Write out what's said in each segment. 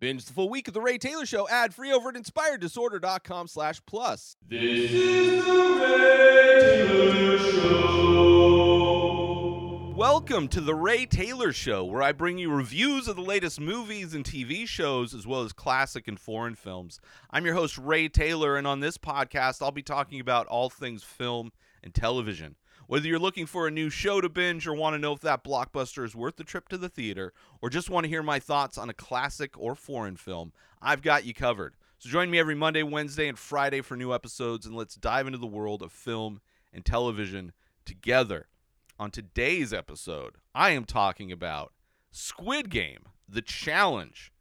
Binge the full week of The Ray Taylor Show ad free over at inspireddisorder.com slash plus. This is the Ray Taylor Show. Welcome to The Ray Taylor Show, where I bring you reviews of the latest movies and TV shows, as well as classic and foreign films. I'm your host, Ray Taylor, and on this podcast, I'll be talking about all things film and television. Whether you're looking for a new show to binge or want to know if that blockbuster is worth the trip to the theater, or just want to hear my thoughts on a classic or foreign film, I've got you covered. So join me every Monday, Wednesday, and Friday for new episodes, and let's dive into the world of film and television together. On today's episode, I am talking about Squid Game, The Challenge.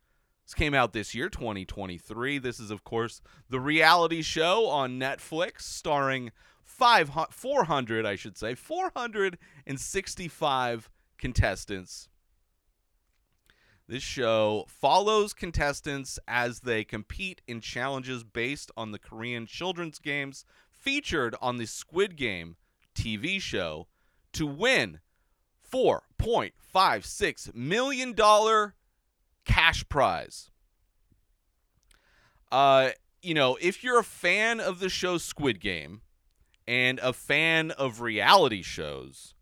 This came out this year, 2023. This is, of course, the reality show on Netflix starring five, 400, I should say, 465 contestants. This show follows contestants as they compete in challenges based on the Korean children's games featured on the Squid Game TV show to win $4.56 million cash prize. Uh, you know, if you're a fan of the show Squid Game and a fan of reality shows,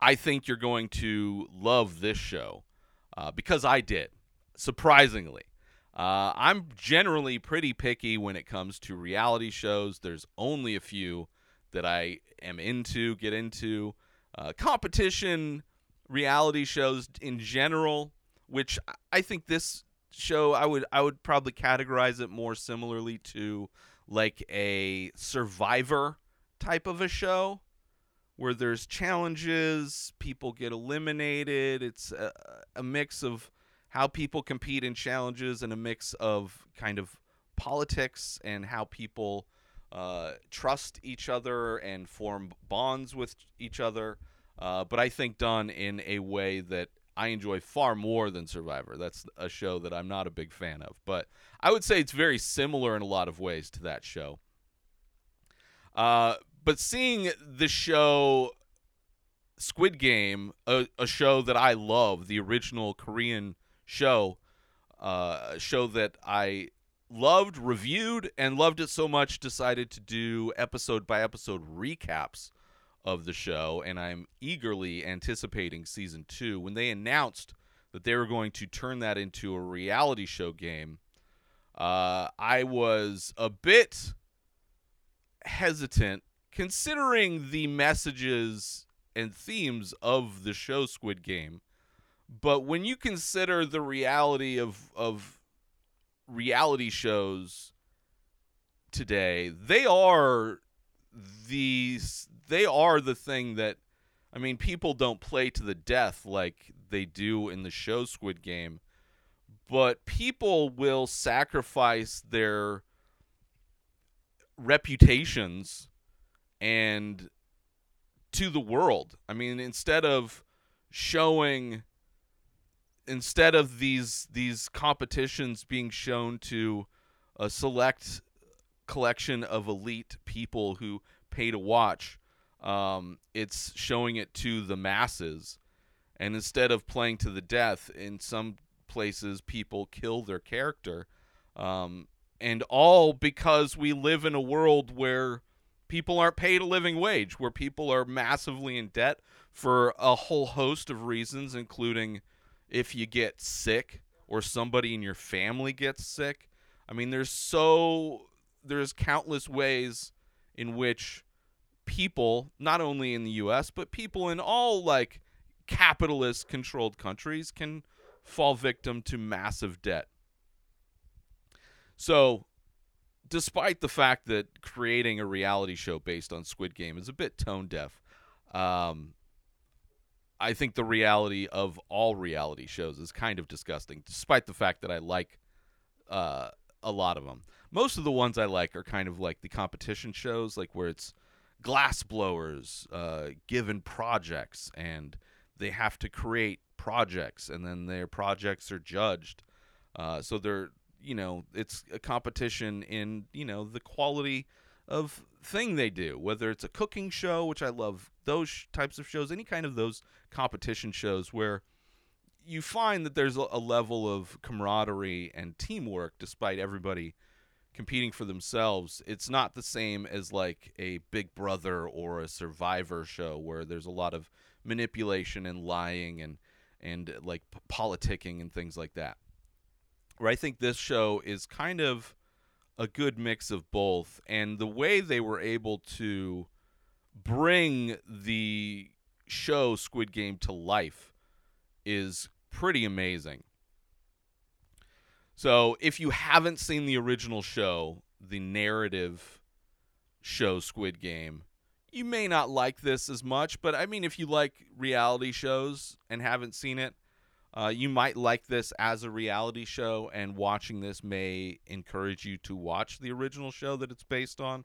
I think you're going to love this show uh, because I did, surprisingly. Uh, I'm generally pretty picky when it comes to reality shows. There's only a few that I am into, get into. Uh, competition reality shows in general, which I think this show I would I would probably categorize it more similarly to like a Survivor type of a show where there's challenges, people get eliminated. It's a, a, mix of how people compete in challenges and a mix of kind of politics and how people uh, trust each other and form bonds with each other. Uh, but I think done in a way that I enjoy far more than Survivor. That's a show that I'm not a big fan of. But I would say it's very similar in a lot of ways to that show. Uh, but seeing the show Squid Game, a, a show that I love, the original Korean show, uh, a show that I loved, reviewed, and loved it so much, decided to do episode by episode recaps of the show, and I'm eagerly anticipating season two. When they announced that they were going to turn that into a reality show game, uh, I was a bit hesitant considering the messages and themes of the show Squid Game. But when you consider the reality of of reality shows today, they are these they are the thing that I mean people don't play to the death like they do in the show Squid Game, but people will sacrifice their reputations and to the world. I mean, instead of showing instead of these these competitions being shown to a select collection of elite people who pay to watch, um, it's showing it to the masses. And instead of playing to the death, in some places, people kill their character. Um, and all because we live in a world where people aren't paid a living wage, where people are massively in debt for a whole host of reasons, including if you get sick or somebody in your family gets sick. I mean, there's so there's countless ways in which people, not only in the US, but people in all like capitalist controlled countries can fall victim to massive debt. So, despite the fact that creating a reality show based on Squid Game is a bit tone deaf, um, I think the reality of all reality shows is kind of disgusting, despite the fact that I like uh, a lot of them. Most of the ones I like are kind of like the competition shows, like where it's glass blowers uh, given projects and they have to create projects and then their projects are judged. Uh, so they're you know it's a competition in you know the quality of thing they do whether it's a cooking show which i love those types of shows any kind of those competition shows where you find that there's a, level of camaraderie and teamwork despite everybody competing for themselves. It's not the same as like a Big Brother or a Survivor show where there's a lot of manipulation and lying and and like politicking and things like that. Where I think this show is kind of a good mix of both and the way they were able to bring the show Squid Game to life is pretty amazing. So, if you haven't seen the original show, the narrative show Squid Game, you may not like this as much, but I mean, if you like reality shows and haven't seen it, uh, you might like this as a reality show, and watching this may encourage you to watch the original show that it's based on.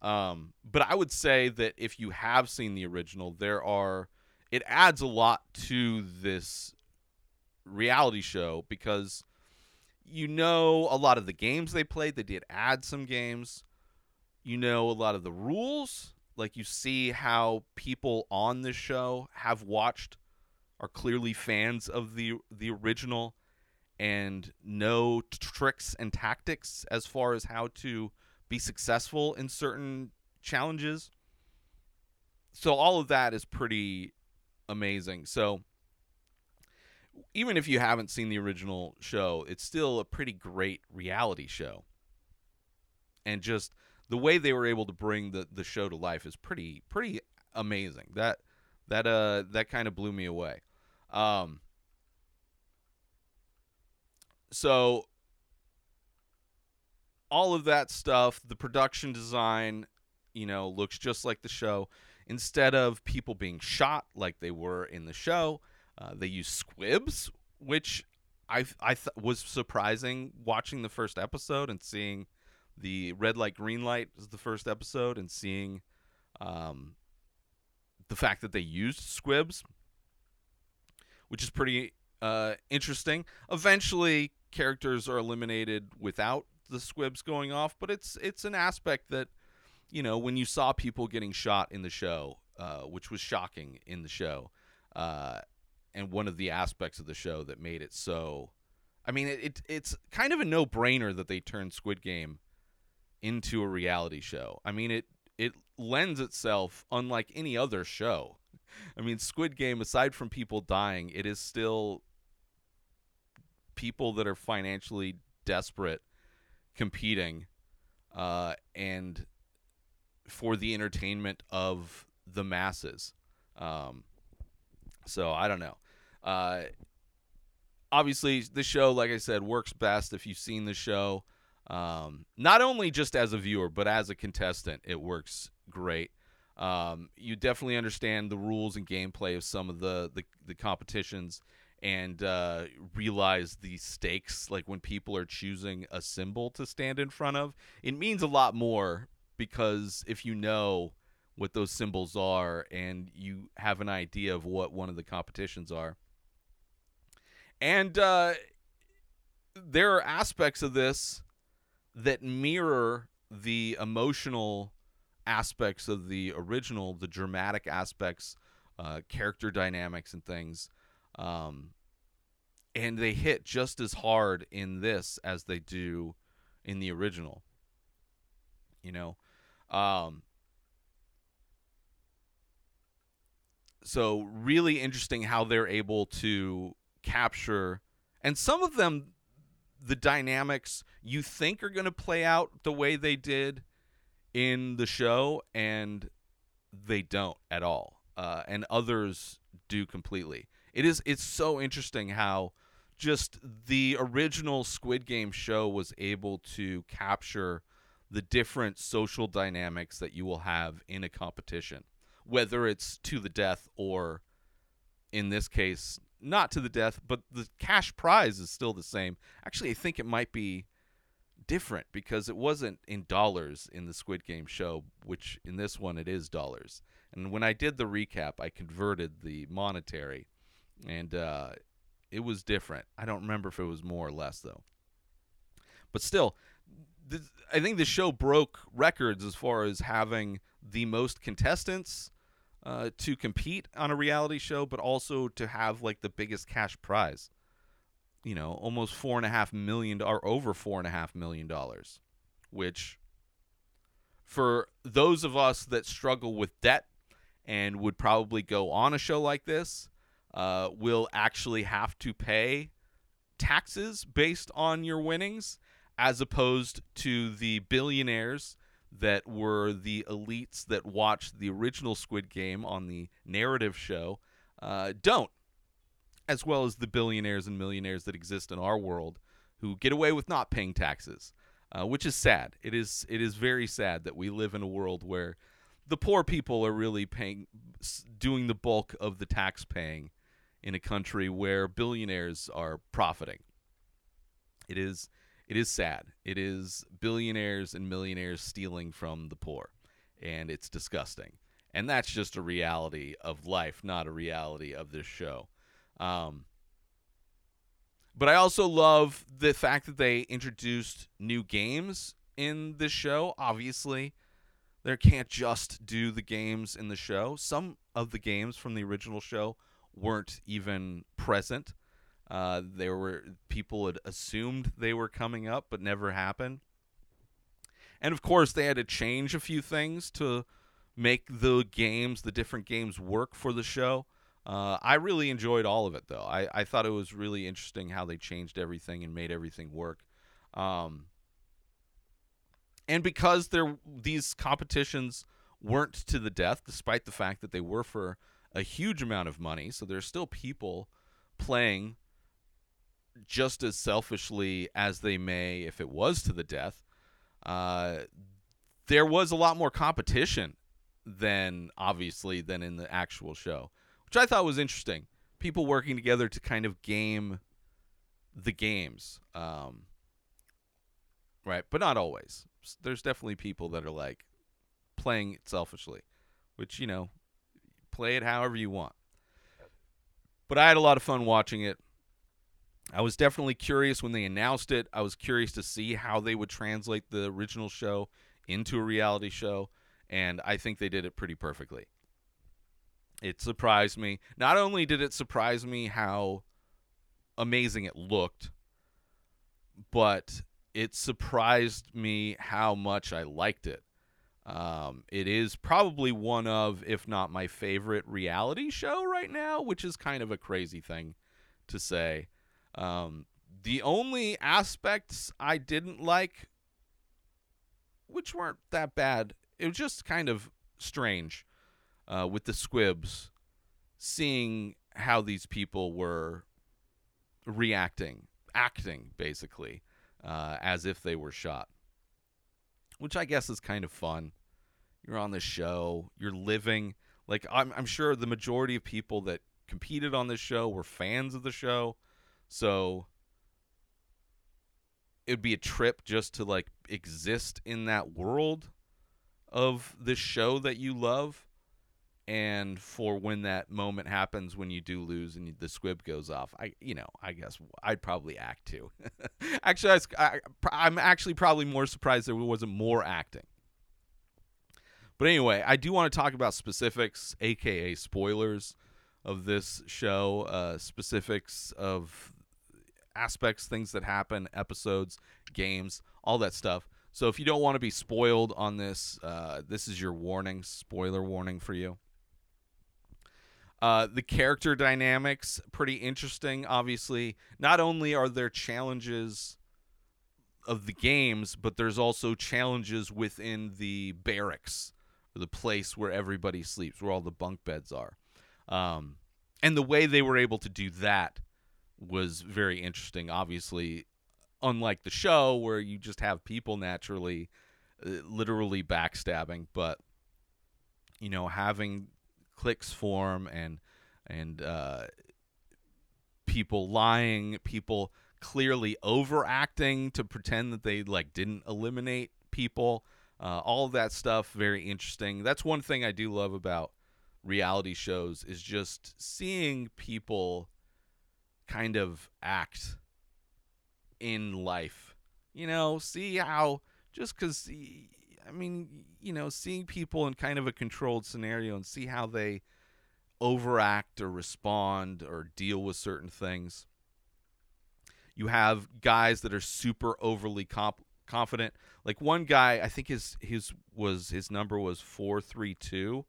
Um, but I would say that if you have seen the original, there are it adds a lot to this reality show because you know a lot of the games they played. They did add some games. You know a lot of the rules. Like you see how people on this show have watched are clearly fans of the the original and know t- tricks and tactics as far as how to be successful in certain challenges. So all of that is pretty amazing. So even if you haven't seen the original show, it's still a pretty great reality show. And just the way they were able to bring the, the show to life is pretty pretty amazing. That that uh that kind of blew me away. Um so all of that stuff, the production design, you know, looks just like the show. Instead of people being shot like they were in the show, uh, they use squibs, which I I th- was surprising watching the first episode and seeing the red light green light was the first episode and seeing um, the fact that they used squibs, which is pretty uh, interesting. Eventually, characters are eliminated without the squibs going off, but it's it's an aspect that you know when you saw people getting shot in the show, uh, which was shocking in the show, uh, and one of the aspects of the show that made it so. I mean, it, it it's kind of a no brainer that they turned Squid Game into a reality show. I mean, it it lends itself unlike any other show. I mean, Squid Game, aside from people dying, it is still people that are financially desperate competing uh, and for the entertainment of the masses. Um, so I don't know. Uh, obviously, the show, like I said, works best if you've seen the show. Um, not only just as a viewer, but as a contestant, it works great. Um, you definitely understand the rules and gameplay of some of the the, the competitions and uh, realize the stakes. Like when people are choosing a symbol to stand in front of, it means a lot more because if you know what those symbols are and you have an idea of what one of the competitions are. And uh, there are aspects of this that mirror the emotional aspects of the original, the dramatic aspects, uh, character dynamics, and things. Um, and they hit just as hard in this as they do in the original. You know, um, so really interesting how they're able to capture, and some of them, the dynamics you think are going to play out the way they did in the show, and they don't at all, uh, and others do completely. It is it's so interesting how just the original Squid Game show was able to capture the different social dynamics that you will have in a competition, whether it's to the death or, in this case, not to the death, but the cash prize is still the same. Actually, I think it might be different because it wasn't in dollars in the Squid Game show, which in this one it is dollars. And when I did the recap, I converted the monetary, and uh, it was different. I don't remember if it was more or less though. But still, I think the show broke records as far as having the most contestants uh, to compete on a reality show, but also to have like the biggest cash prize. You know, almost four and a half million or over four and a half million dollars, which for those of us that struggle with debt and would probably go on a show like this, uh, will actually have to pay taxes based on your winnings, as opposed to the billionaires that were the elites that watched the original Squid Game on the narrative show uh, don't, as well as the billionaires and millionaires that exist in our world who get away with not paying taxes, uh, which is sad. It is it is very sad that we live in a world where the poor people are really paying, doing the bulk of the tax paying in a country where billionaires are profiting. It is it is sad. It is billionaires and millionaires stealing from the poor, and it's disgusting. And that's just a reality of life, not a reality of this show. Um, but I also love the fact that they introduced new games in this show. Obviously, they can't just do the games in the show. Some of the games from the original show weren't even present. Uh, there were people had assumed they were coming up, but never happened. And of course, they had to change a few things to make the games, the different games, work for the show. Uh, I really enjoyed all of it, though. I, I thought it was really interesting how they changed everything and made everything work. Um, and because there these competitions weren't to the death, despite the fact that they were for a huge amount of money, so there's still people playing just as selfishly as they may if it was to the death. Uh, there was a lot more competition than obviously than in the actual show, which I thought was interesting. People working together to kind of game the games, um, right? But not always. There's definitely people that are like playing it selfishly, which you know, play it however you want. But I had a lot of fun watching it. I was definitely curious when they announced it. I was curious to see how they would translate the original show into a reality show, and I think they did it pretty perfectly. It surprised me. Not only did it surprise me how amazing it looked, but it surprised me how much I liked it. Um, it is probably one of, if not my favorite reality show right now, which is kind of a crazy thing to say. Um, the only aspects I didn't like, which weren't that bad, it was just kind of strange uh, with the squibs, seeing how these people were reacting, acting basically, uh, as if they were shot, which I guess is kind of fun. You're on the show, you're living. Like, I'm, I'm sure the majority of people that competed on this show were fans of the show. So it'd be a trip just to like exist in that world of this show that you love and for when that moment happens when you do lose and the squib goes off i you know i guess i'd probably act too actually I, I, i'm actually probably more surprised there wasn't more acting but anyway i do want to talk about specifics aka spoilers of this show uh, specifics of aspects, things that happen, episodes, games, all that stuff. So if you don't want to be spoiled on this, uh, this is your warning, spoiler warning for you. Uh, the character dynamics pretty interesting. Obviously, not only are there challenges of the games, but there's also challenges within the barracks, the place where everybody sleeps, where all the bunk beds are. Um, and the way they were able to do that was very interesting. Obviously, unlike the show where you just have people naturally, uh, literally backstabbing, but you know, having clicks form and and uh, people lying, people clearly overacting to pretend that they like didn't eliminate people. Uh, all of that stuff very interesting. That's one thing I do love about reality shows is just seeing people kind of act in life. You know, see how just because I mean, you know, seeing people in kind of a controlled scenario and see how they overact or respond or deal with certain things. You have guys that are super overly comp- confident. Like one guy, I think his his was his number was 432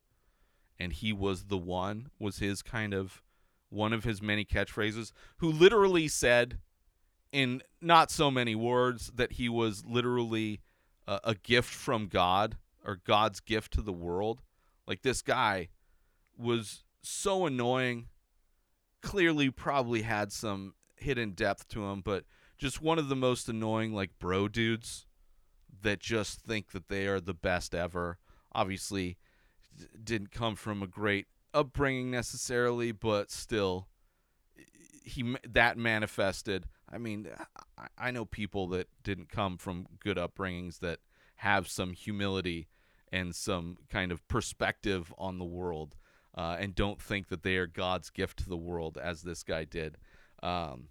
and he was the one was his kind of one of his many catchphrases who literally said in not so many words that he was literally a, gift from God or God's gift to the world. Like this guy was so annoying. Clearly, probably had some hidden depth to him, but just one of the most annoying, like, bro dudes that just think that they are the best ever. Obviously, d- didn't come from a great upbringing necessarily, but still, he that manifested. I mean, I, know people that didn't come from good upbringings that have some humility and some kind of perspective on the world uh, and don't think that they are God's gift to the world as this guy did. Um,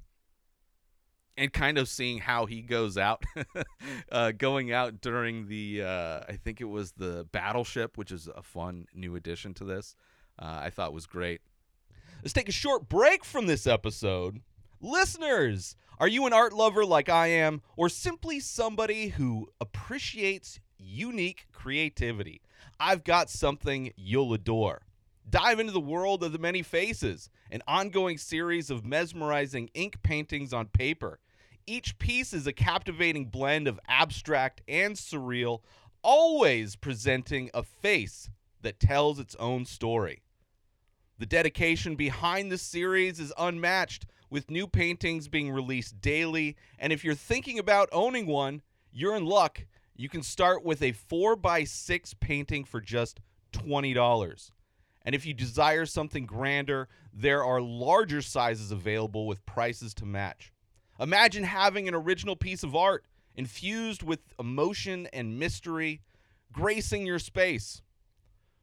and kind of seeing how he goes out, uh, going out during the, uh, I think it was the Battleship, which is a fun new addition to this. Uh, I thought was great. Let's take a short break from this episode. Listeners, are you an art lover like I am, or simply somebody who appreciates unique creativity? I've got something you'll adore. Dive into the world of the many faces, an ongoing series of mesmerizing ink paintings on paper. Each piece is a captivating blend of abstract and surreal, always presenting a face that tells its own story. The dedication behind the series is unmatched, with new paintings being released daily. And if you're thinking about owning one, you're in luck. You can start with a 4x6 painting for just $20. And if you desire something grander, there are larger sizes available with prices to match. Imagine having an original piece of art infused with emotion and mystery, gracing your space.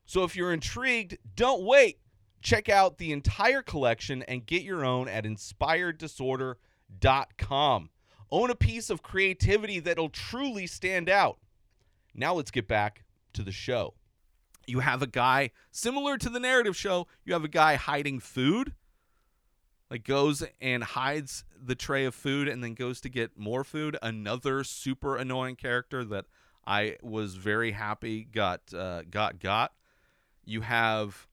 So if you're intrigued, don't wait. Check out the entire collection and get your own at inspireddisorder.com. Own a piece of creativity that'll truly stand out. Now let's get back to the show. You have a guy similar to the narrative show, you have a guy hiding food. Like goes and hides the tray of food and then goes to get more food. Another super annoying character that I was very happy got uh, got got. You have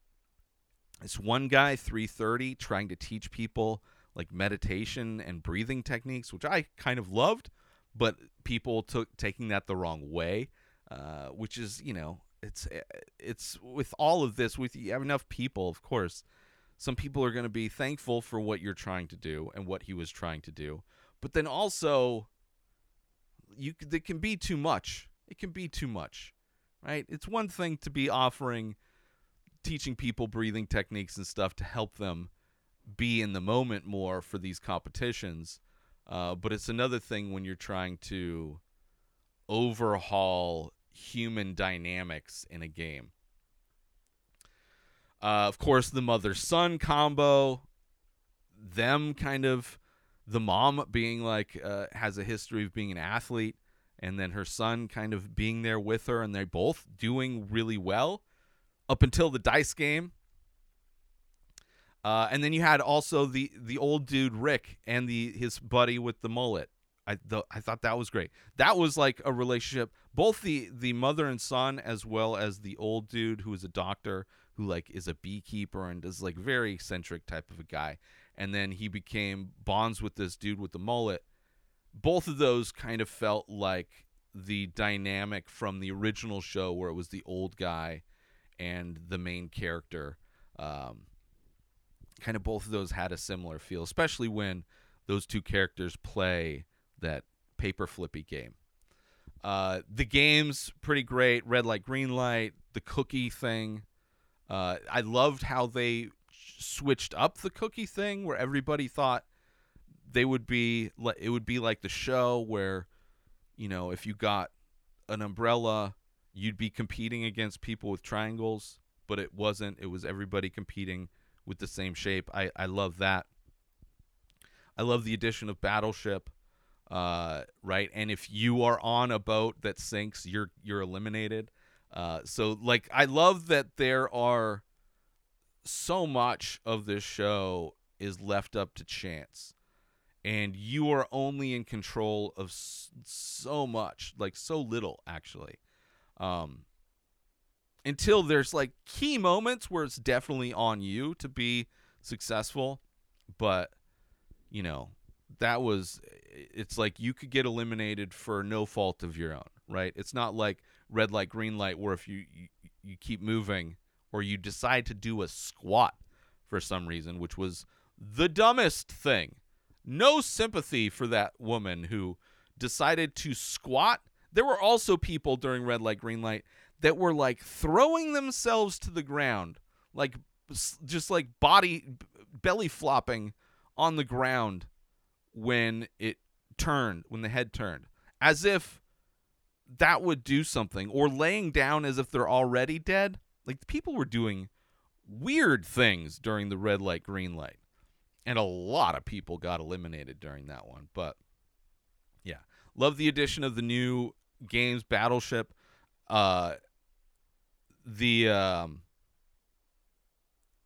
this one guy 330 trying to teach people like meditation and breathing techniques which i kind of loved but people took taking that the wrong way uh, which is you know it's it's with all of this with you have enough people of course some people are going to be thankful for what you're trying to do and what he was trying to do. But then also you it can be too much. It can be too much right? It's one thing to be offering teaching people breathing techniques and stuff to help them be in the moment more for these competitions. Uh, but it's another thing when you're trying to overhaul human dynamics in a game. Uh, of course, the mother son combo, them kind of, the mom being like, uh, has a history of being an athlete, and then her son kind of being there with her, and they're both doing really well up until the dice game. Uh, and then you had also the the old dude Rick and the his buddy with the mullet. I the, I thought that was great. That was like a relationship. Both the the mother and son, as well as the old dude who is a doctor who like is a beekeeper and is like very eccentric type of a guy. And then he became bonds with this dude with the mullet. Both of those kind of felt like the dynamic from the original show where it was the old guy and the main character. Um, kind of both of those had a similar feel, especially when those two characters play that paper flippy game. Uh, the game's pretty great. Red light, green light, the cookie thing. Uh, I loved how they switched up the cookie thing, where everybody thought they would be. It would be like the show where, you know, if you got an umbrella, you'd be competing against people with triangles, but it wasn't. It was everybody competing with the same shape. I, I love that. I love the addition of Battleship. uh, right? And if you are on a boat that sinks, you're you're eliminated. Uh, so like I love that there are so much of this show is left up to chance and you are only in control of so much like so little actually um until there's like key moments where it's definitely on you to be successful. But you know that was it's like you could get eliminated for no fault of your own right? It's not like red light green light where if you you, you keep moving or you decide to do a squat for some reason which was the dumbest thing. No sympathy for that woman who decided to squat there were also people during red light green light that were like throwing themselves to the ground like just like body belly flopping on the ground when it turned when the head turned as if that would do something or laying down as if they're already dead. Like people were doing weird things during the red light green light and a lot of people got eliminated during that one but yeah. Love the addition of the new games battleship uh the um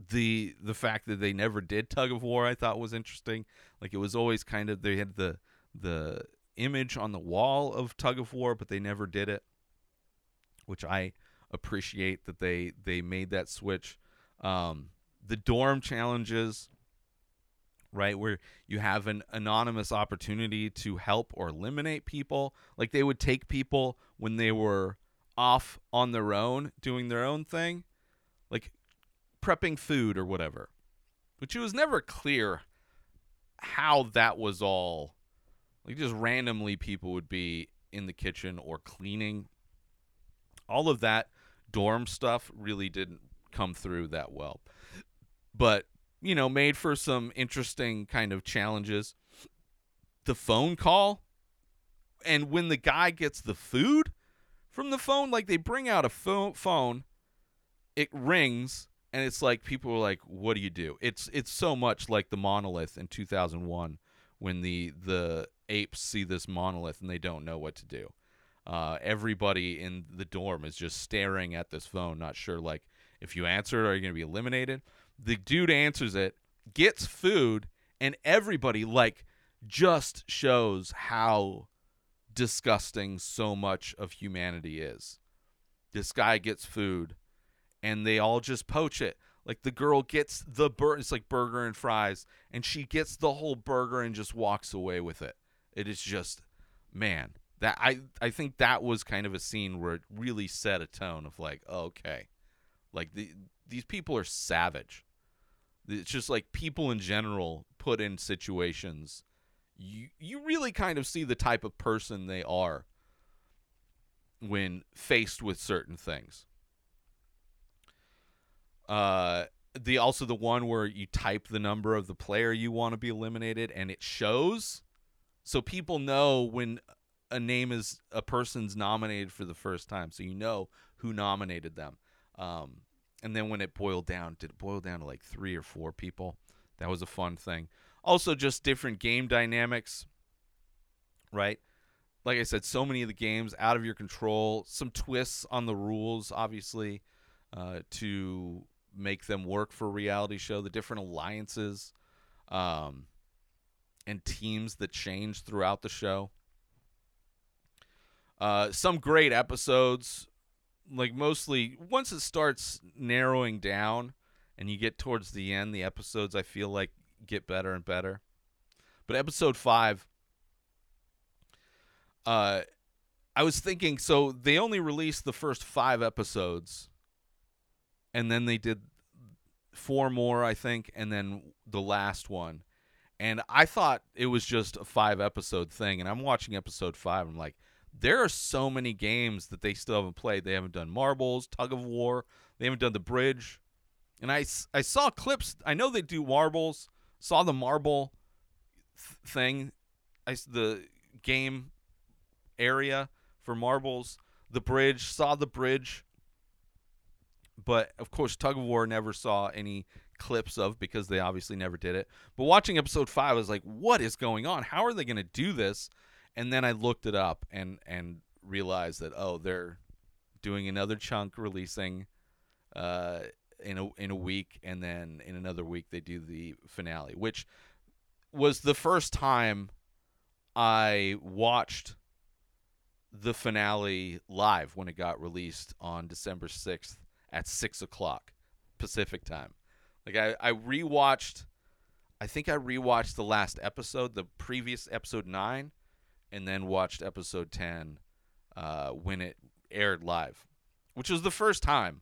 the the fact that they never did tug of war I thought was interesting. Like it was always kind of they had the the image on the wall of tug of war, but they never did it, which I appreciate that they they made that switch. Um, the dorm challenges, right, where you have an anonymous opportunity to help or eliminate people. Like they would take people when they were off on their own doing their own thing, like prepping food or whatever. Which it was never clear how that was all like just randomly people would be in the kitchen or cleaning. All of that dorm stuff really didn't come through that well. But, you know, made for some interesting kind of challenges. The phone call and when the guy gets the food from the phone, like they bring out a pho- phone, it rings, and it's like people are like, "What do you do?" It's it's so much like the monolith in 2001 when the the apes see this monolith and they don't know what to do. Uh, everybody in the dorm is just staring at this phone, not sure like if you answer, are you going to be eliminated? The dude answers it, gets food, and everybody like just shows how disgusting so much of humanity is. This guy gets food and they all just poach it. Like the girl gets the bur it's like burger and fries and she gets the whole burger and just walks away with it. It is just man, that I I think that was kind of a scene where it really set a tone of like, okay. Like the these people are savage. It's just like people in general put in situations you you really kind of see the type of person they are when faced with certain things. Uh, the also the one where you type the number of the player you want to be eliminated and it shows, so people know when a name is a person's nominated for the first time, so you know who nominated them. Um, and then when it boiled down, did it boil down to like three or four people? That was a fun thing. Also, just different game dynamics, right? Like I said, so many of the games out of your control. Some twists on the rules, obviously, uh, to make them work for a reality show. The different alliances um, and teams that change throughout the show. Uh, some great episodes. Like mostly, once it starts narrowing down, and you get towards the end, the episodes I feel like get better and better. But episode five, uh, I was thinking, so they only released the first five episodes, and then they did four more, I think, and then the last one. And I thought it was just a five episode thing, and I'm watching episode five. I'm like, there are so many games that they still haven't played. They haven't done marbles, tug of war. They haven't done the bridge. And I, I saw clips. I know they do marbles. Saw the marble th- thing. I the game area for marbles. The bridge. Saw the bridge. But of course, tug of war never saw any clips of because they obviously never did it. But watching episode five, I was like, what is going on? How are they going to do this? And then I looked it up and and realized that oh, they're doing another chunk releasing uh, in a in a week, and then in another week they do the finale, which was the first time I watched the finale live when it got released on December sixth at six o'clock Pacific time. Like I, I rewatched I think I rewatched the last episode, the previous episode nine, and then watched episode ten uh, when it aired live, which was the first time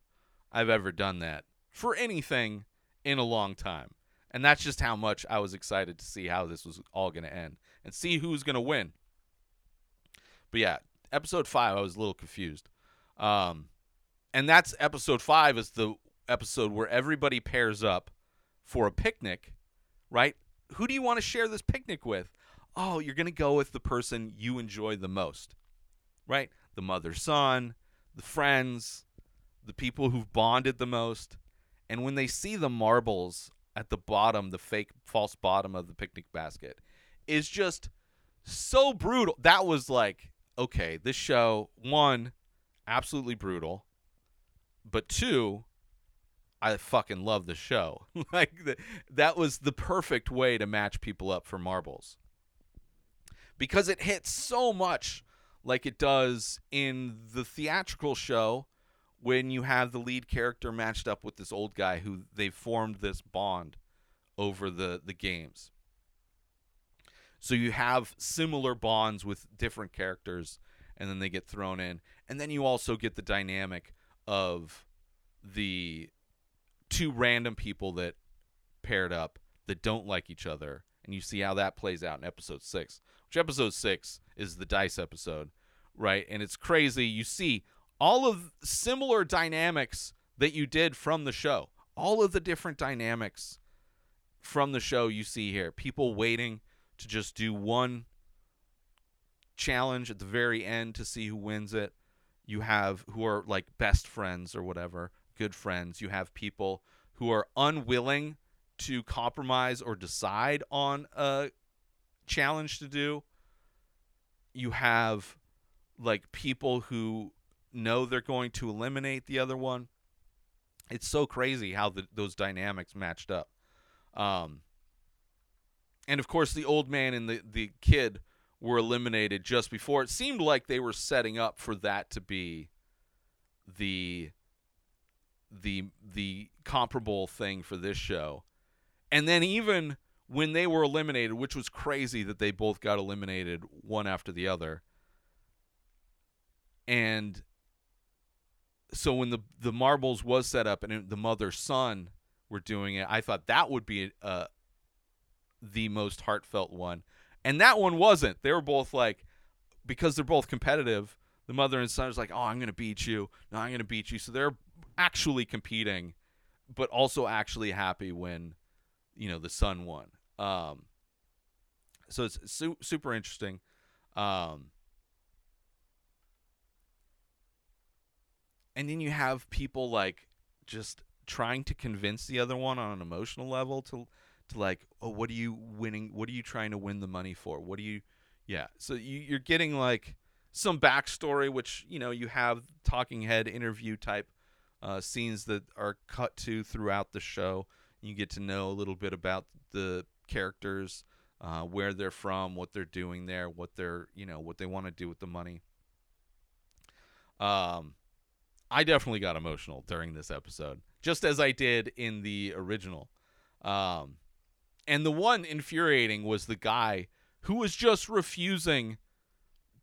I've ever done that for anything in a long time. And that's just how much I was excited to see how this was all going to end and see who's going to win. But yeah, episode five, I was a little confused. Um, and that's episode five is the episode where everybody pairs up for a picnic, right? Who do you want to share this picnic with? Oh, you're going to go with the person you enjoy the most, right? The mother son, the friends, the people who've bonded the most. And when they see the marbles at the bottom, the fake false bottom of the picnic basket, is just so brutal. That was like, okay, this show, one, absolutely brutal. But two, I fucking love the show. like the, that was the perfect way to match people up for marbles. Because it hits so much like it does in the theatrical show when you have the lead character matched up with this old guy who they've formed this bond over the the games. So you have similar bonds with different characters and then they get thrown in. And then you also get the dynamic of the two random people that paired up that don't like each other. And you see how that plays out in episode six, which episode six is the dice episode, right? And it's crazy. You see all of similar dynamics that you did from the show, all of the different dynamics from the show you see here. People waiting to just do one challenge at the very end to see who wins it. You have who are like best friends or whatever, good friends. You have people who are unwilling to compromise or decide on a challenge to do. You have like people who know they're going to eliminate the other one. It's so crazy how the, those dynamics matched up. Um, and of course, the old man and the, the kid were eliminated just before. It seemed like they were setting up for that to be the the the comparable thing for this show. And then even when they were eliminated, which was crazy that they both got eliminated one after the other. And so when the the marbles was set up and the mother son were doing it, I thought that would be uh, the most heartfelt one, and that one wasn't. They were both like, because they're both competitive. The mother and son was like, "Oh, I'm gonna beat you. No, I'm gonna beat you." So they're actually competing, but also actually happy when, you know, the son won. Um, so it's su- super interesting. Um, and then you have people like just trying to convince the other one on an emotional level to to like oh what are you winning what are you trying to win the money for? What are you yeah. So you, you're getting like some backstory which you know you have talking head interview type uh, scenes that are cut to throughout the show. You get to know a little bit about the characters uh, where they're from what they're doing there what they're you know what they want to do with the money um I definitely got emotional during this episode, just as I did in the original. Um, and the one infuriating was the guy who was just refusing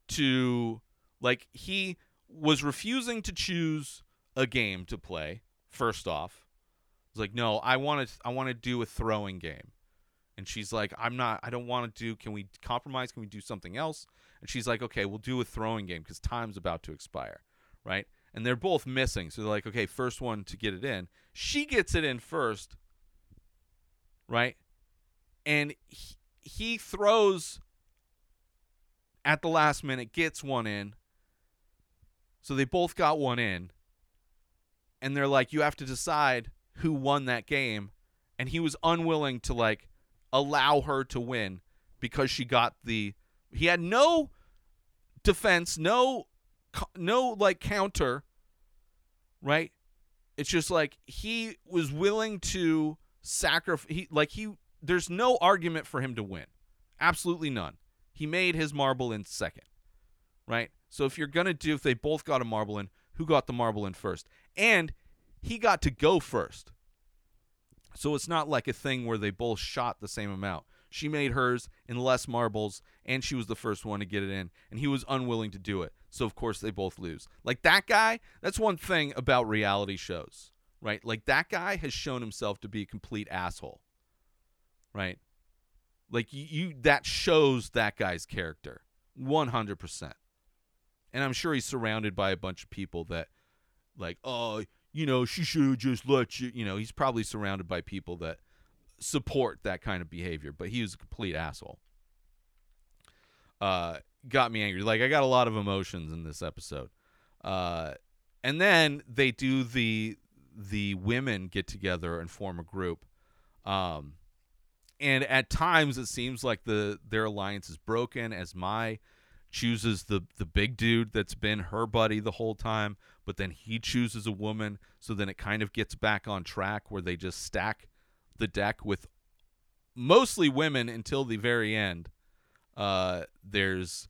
to, like, he was refusing to choose a game to play. First off, was like, no, I want to, I want to do a throwing game. And she's like, I'm not, I don't want to do, can we compromise? Can we do something else? And she's like, okay, we'll do a throwing game because time's about to expire, right? and they're both missing. So they're like, okay, first one to get it in. She gets it in first, right? And he, he throws at the last minute, gets one in. So they both got one in. And they're like, you have to decide who won that game. And he was unwilling to like allow her to win because she got the. He had no defense, no no like counter, right? It's just like he was willing to sacrifice he like he there's no argument for him to win. Absolutely none. He made his marble in second. Right? So if you're going to do if they both got a marble in, who got the marble in first? And he got to go first. So it's not like a thing where they both shot the same amount. She made hers in less marbles, and she was the first one to get it in, and he was unwilling to do it. So of course they both lose. Like that guy, that's one thing about reality shows, right? Like that guy has shown himself to be a complete asshole, right? Like you, you that shows that guy's character, one hundred percent. And I'm sure he's surrounded by a bunch of people that, like, oh, you know, she should just let you. You know, he's probably surrounded by people that support that kind of behavior, but he was a complete asshole. Uh, got me angry. Like I got a lot of emotions in this episode. Uh, and then they do the the women get together and form a group. Um, and at times it seems like the their alliance is broken as Mai chooses the the big dude that's been her buddy the whole time, but then he chooses a woman, so then it kind of gets back on track where they just stack the deck with mostly women until the very end. Uh, there's,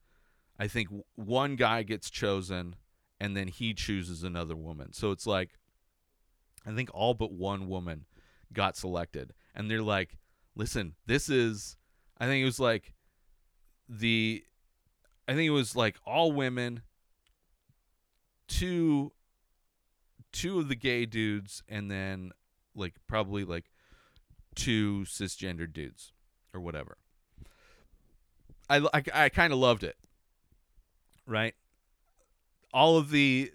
I think, one guy gets chosen, and then he chooses another woman. So it's like, I think all but one woman got selected, and they're like, "Listen, this is." I think it was like the, I think it was like all women. Two, two of the gay dudes, and then like probably like two cisgender dudes or whatever. I I, I kind of loved it. Right? All of the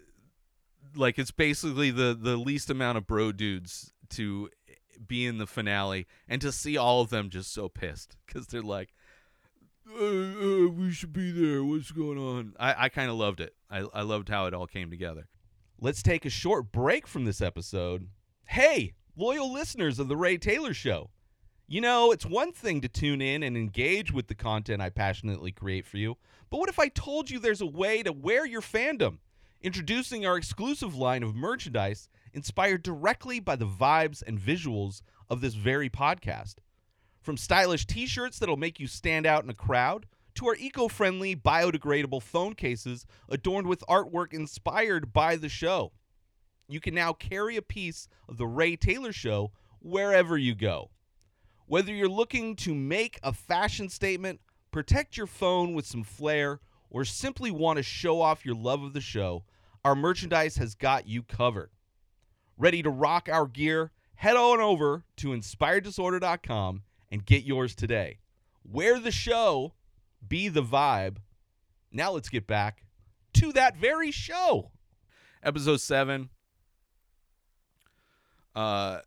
like it's basically the the least amount of bro dudes to be in the finale and to see all of them just so pissed cuz they're like uh, uh, we should be there. What's going on? I, I kind of loved it. I, I loved how it all came together. Let's take a short break from this episode. Hey, loyal listeners of The Ray Taylor Show. You know, it's one thing to tune in and engage with the content I passionately create for you, but what if I told you there's a way to wear your fandom? Introducing our exclusive line of merchandise inspired directly by the vibes and visuals of this very podcast. From stylish t shirts that'll make you stand out in a crowd, to our eco friendly, biodegradable phone cases adorned with artwork inspired by the show. You can now carry a piece of The Ray Taylor Show wherever you go. Whether you're looking to make a fashion statement, protect your phone with some flair, or simply want to show off your love of the show, our merchandise has got you covered. Ready to rock our gear? Head on over to inspireddisorder.com and get yours today. Wear the show, be the vibe. Now let's get back to that very show. Episode 7. Uh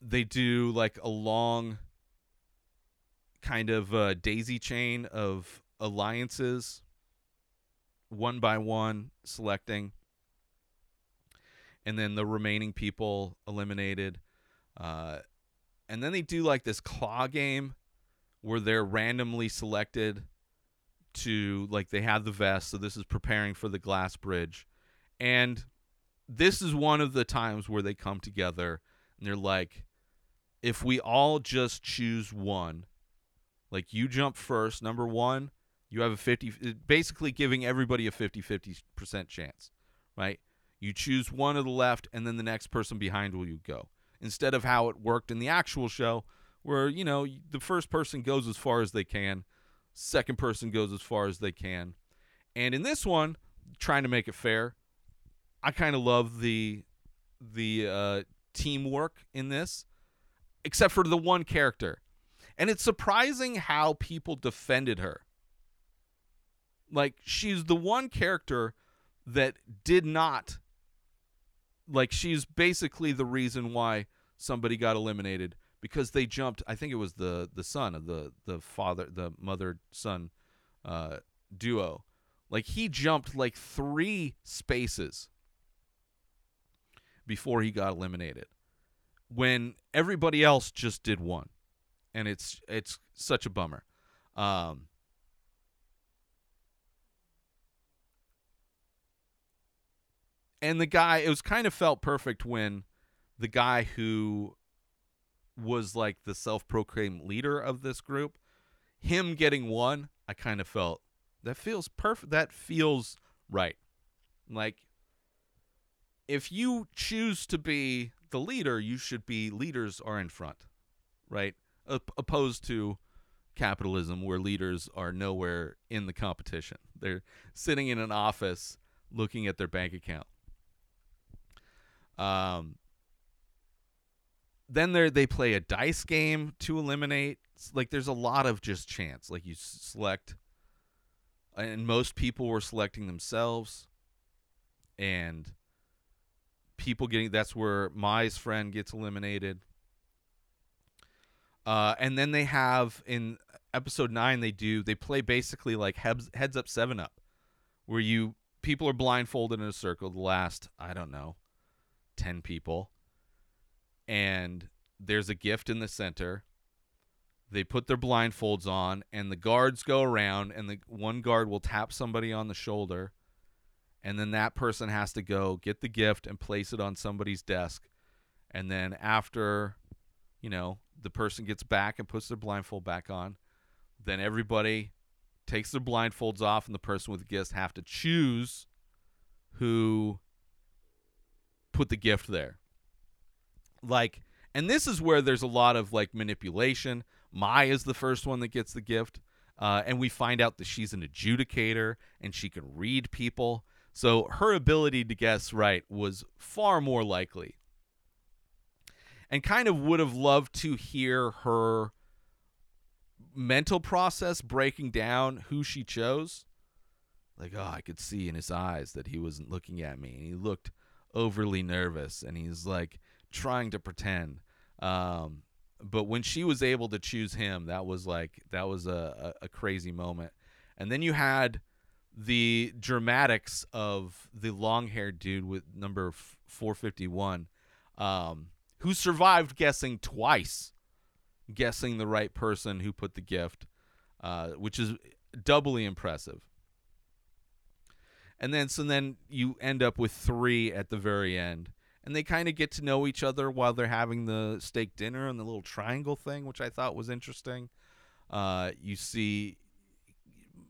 they do like a long kind of uh, daisy chain of alliances one by one selecting and then the remaining people eliminated uh, and then they do like this claw game where they're randomly selected to like they have the vest so this is preparing for the glass bridge. And this is one of the times where they come together and they're like if we all just choose one like you jump first number 1 you have a 50 uh, basically giving everybody a 50-50% chance right? You choose one of the left and then the next person behind will you go instead of how it worked in the actual show where you know the first person goes as far as they can second person goes as far as they can. And in this one trying to make it fair i kind of love the the uh, teamwork in this except for the one character. And it's surprising how people defended her. Like she's the one character that did not like she's basically the reason why somebody got eliminated because they jumped i think it was the the son of the the father the mother son uh duo. Like he jumped like 3 spaces before he got eliminated when everybody else just did one. And it's it's such a bummer. Um and the guy it was kind of felt perfect when the guy who was like the self-proclaimed leader of this group him getting one i kind of felt that feels perfect that feels right. Like if you choose to be the leader you should be leaders are in front right? Op- opposed to capitalism where leaders are nowhere in the competition. They're sitting in an office looking at their bank account um, then they they play a dice game to eliminate. Like there's a lot of just chance. Like you select, and most people were selecting themselves, and people getting. That's where Mai's friend gets eliminated. Uh, and then they have in episode nine they do they play basically like heads heads up seven up, where you people are blindfolded in a circle. The last I don't know 10 people. And there's a gift in the center. They put their blindfolds on and the guards go around and the one guard will tap somebody on the shoulder. And then that person has to go get the gift and place it on somebody's desk. And then after you know the person gets back and puts their blindfold back on then everybody takes their blindfolds off and the person with the gift have to choose who put the gift there. Like, and this is where there's a lot of like manipulation. Mai is the first one that gets the gift, uh, and we find out that she's an adjudicator and she can read people. So her ability to guess right was far more likely. And kind of would have loved to hear her mental process breaking down who she chose. Like, oh, I could see in his eyes that he wasn't looking at me. And he looked overly nervous and he's like trying to pretend. Um, but when she was able to choose him, that was like that was a, a, a crazy moment. And then you had the dramatics of the long-haired dude with number f- 451, um, who survived guessing twice, guessing the right person who put the gift, uh, which is doubly impressive. And then so then you end up with three at the very end. And they kind of get to know each other while they're having the steak dinner and the little triangle thing, which I thought was interesting. Uh, you see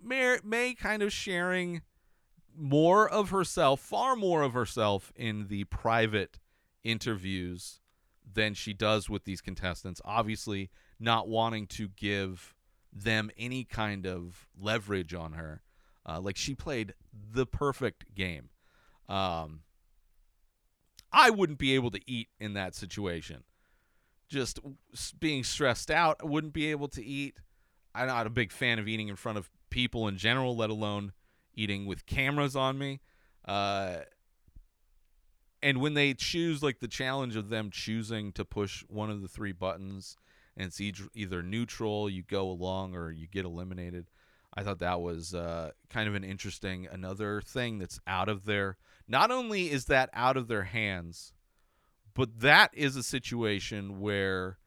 May, May kind of sharing more of herself, far more of herself in the private interviews than she does with these contestants. Obviously, not wanting to give them any kind of leverage on her. Uh, like she played the perfect game. Um, I wouldn't be able to eat in that situation. Just being stressed out, I wouldn't be able to eat. I'm not a big fan of eating in front of people in general, let alone eating with cameras on me. Uh, and when they choose like the challenge of them choosing to push one of the three buttons and it's eith- either neutral, you go along, or you get eliminated. I thought that was uh, kind of an interesting another thing that's out of their. Not only is that out of their hands, but that is a situation where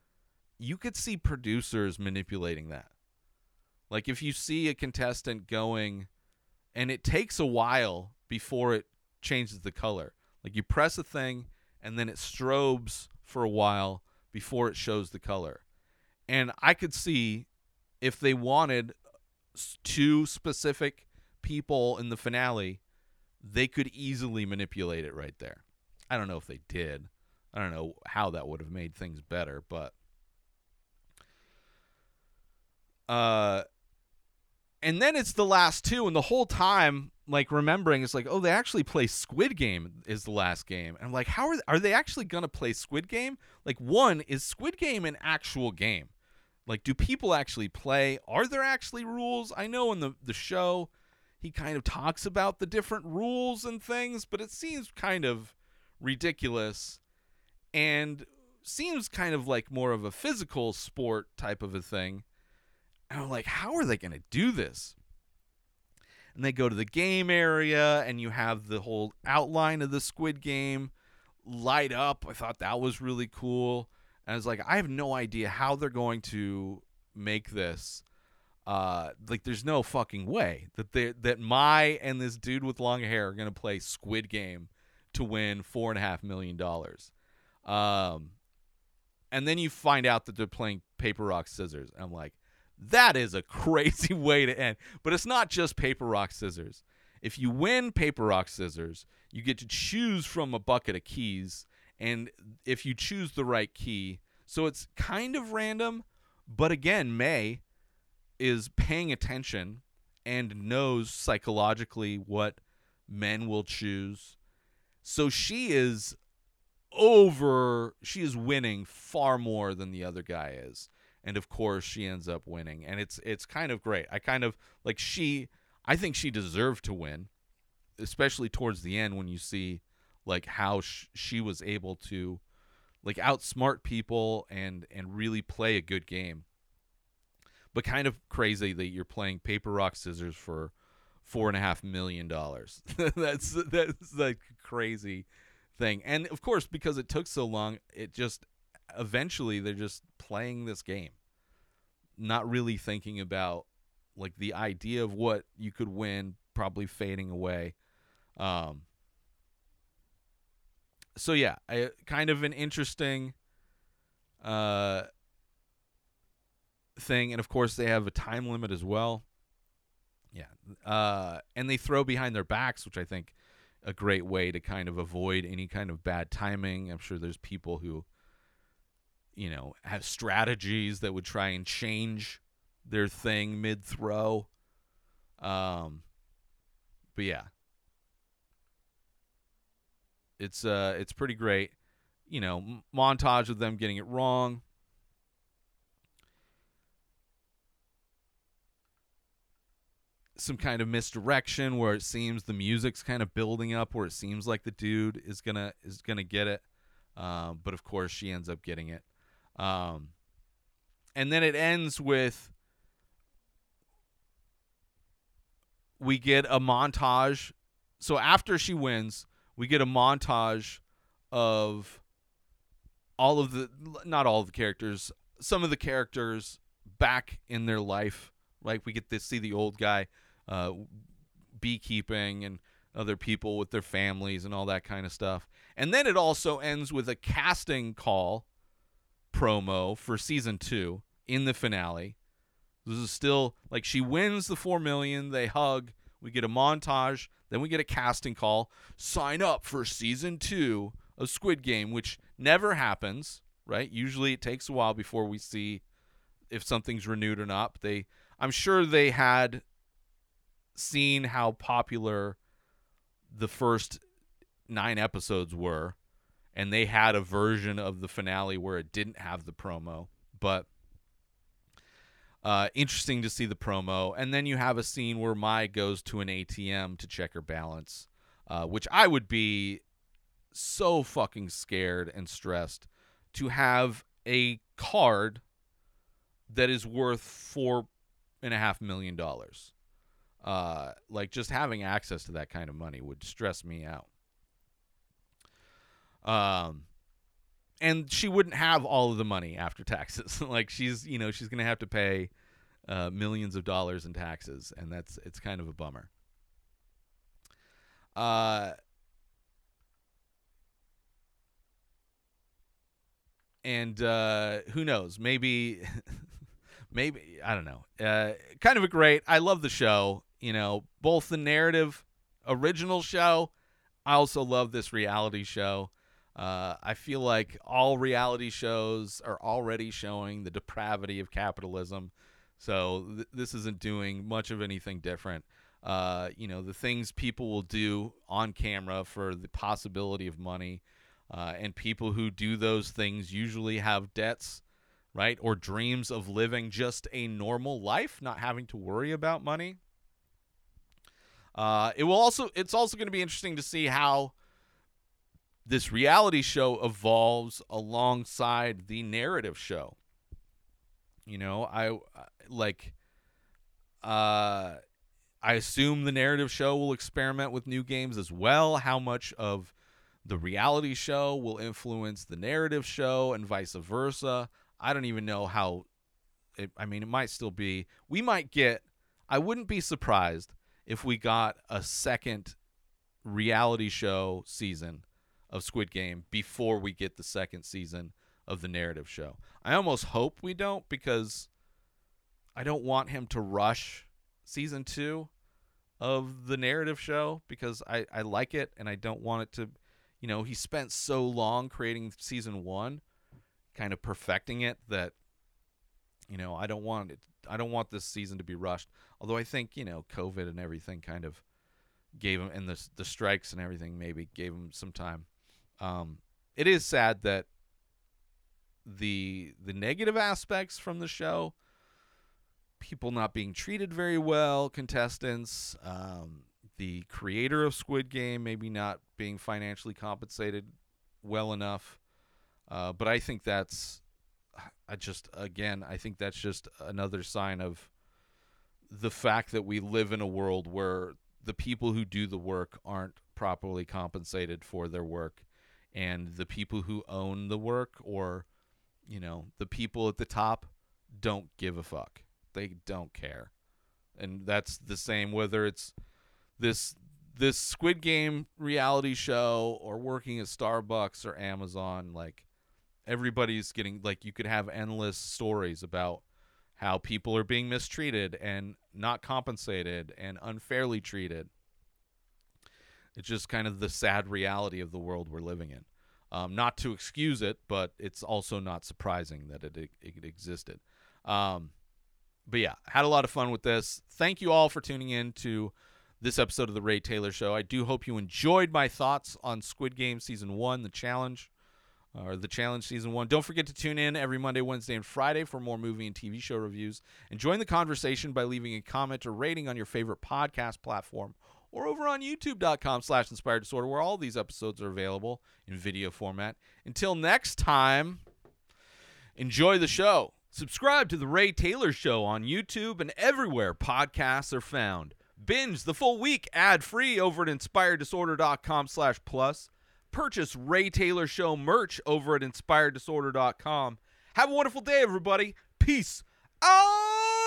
you could see producers manipulating that. Like if you see a contestant going, and it takes a while before it changes the color. Like you press a thing, and then it strobes for a while before it shows the color. And I could see if they wanted two specific people in the finale, they could easily manipulate it right there. I don't know if they did. I don't know how that would have made things better, but uh and then it's the last two and the whole time like remembering it's like oh they actually play squid game is the last game and i'm like how are are they actually going to play squid game like one is squid game an actual game like do people actually play? Are there actually rules? I know in the the show he kind of talks about the different rules and things but it seems kind of ridiculous and seems kind of like more of a physical sport type of a thing. And i'm like how are they going to do this? And they go to the game area and you have the whole outline of the squid game light up. I thought that was really cool and i was like i have no idea how they're going to make this uh like there's no fucking way that they that Mai and this dude with long hair are going to play squid game to win four and a half million dollars. Um, and then you find out that they're playing paper rock scissors. I'm like, that is a crazy way to end. But it's not just paper rock scissors. If you win paper rock scissors, you get to choose from a bucket of keys, and if you choose the right key, so it's kind of random, but again, May is paying attention and knows psychologically what men will choose. So she is over she is winning far more than the other guy is. And of course she ends up winning and it's it's kind of great. I kind of like she I think she deserved to win, especially towards the end when you see like how sh- she was able to like outsmart people and and really play a good game but kind of crazy that you're playing paper rock scissors for four and a half million dollars. that's that's like crazy thing. And of course, because it took so long, it just eventually they're just playing this game, not really thinking about like the idea of what you could win, probably fading away. Um, so yeah, I, kind of an interesting uh, thing, and of course they have a time limit as well. Yeah, uh, and they throw behind their backs, which I think a great way to kind of avoid any kind of bad timing. I'm sure there's people who, you know, have strategies that would try and change their thing mid throw. Um, but yeah, it's uh, it's pretty great. You know, montage of them getting it wrong. some kind of misdirection where it seems the music's kind of building up where it seems like the dude is gonna is gonna get it um, but of course she ends up getting it um, and then it ends with we get a montage so after she wins we get a montage of all of the not all of the characters some of the characters back in their life like we get to see the old guy uh, beekeeping and other people with their families and all that kind of stuff. And then it also ends with a casting call promo for season two in the finale. This is still like she wins the four million, they hug, we get a montage, then we get a casting call. Sign up for season two of Squid Game, which never happens, right? Usually it takes a while before we see if something's renewed or not. But they I'm sure they had seen how popular the first nine episodes were, and they had a version of the finale where it didn't have the promo. But uh, interesting to see the promo, and then you have a scene where Mai goes to an ATM to check her balance, uh, which I would be so fucking scared and stressed to have a card that is worth four and a half million dollars. Uh, like just having access to that kind of money would stress me out. Um, and she wouldn't have all of the money after taxes. like she's, you know, she's gonna have to pay uh, millions of dollars in taxes, and that's it's kind of a bummer. Uh, and uh, who knows? Maybe, maybe I don't know. Uh, kind of a great. I love the show. You know, both the narrative, original show. I also love this reality show. Uh, I feel like all reality shows are already showing the depravity of capitalism. So th- this isn't doing much of anything different. Uh, you know, the things people will do on camera for the possibility of money. Uh, and people who do those things usually have debts, right? Or dreams of living just a normal life, not having to worry about money. Uh, it will also it's also going to be interesting to see how this reality show evolves alongside the narrative show. You know, I like uh I assume the narrative show will experiment with new games as well. How much of the reality show will influence the narrative show and vice versa? I don't even know how it, I mean, it might still be. We might get I wouldn't be surprised if we got a second reality show season of Squid Game before we get the second season of the narrative show. I almost hope we don't because I don't want him to rush season two of the narrative show because I, I like it and I don't want it to you know, he spent so long creating season one, kind of perfecting it that you know, I don't want it I don't want this season to be rushed. Although I think, you know, COVID and everything kind of gave him and the the strikes and everything maybe gave him some time. Um, it is sad that the the negative aspects from the show people not being treated very well contestants um, the creator of squid game maybe not being financially compensated well enough. Uh, but i think that's i just again i think that's just another sign of the fact that we live in a world where the people who do the work aren't properly compensated for their work and the people who own the work or you know the people at the top don't give a fuck. They don't care. And that's the same whether it's this this squid game reality show or working at starbucks or amazon like everybody's getting like you could have endless stories about how people are being mistreated and not compensated and unfairly treated it's just kind of the sad reality of the world we're living in. Um, not to excuse it, but it's also not surprising that it, it, it existed. Um, but yeah, had a lot of fun with this. Thank you all for tuning in to this episode of the Ray Taylor Show. I do hope you enjoyed my thoughts on Squid Game Season 1, the challenge, or the challenge Season 1. Don't forget to tune in every Monday, Wednesday, and Friday for more movie and TV show reviews. And join the conversation by leaving a comment or rating on your favorite podcast platform or over on youtube.com slash inspired disorder where all these episodes are available in video format. Until next time enjoy the show. Subscribe to the ray taylor show on youtube and everywhere podcasts are found. Binge the full week ad-free over at inspireddisorder.com slash plus. Purchase ray taylor show merch over at inspireddisorder.com have a wonderful day everybody. Peace out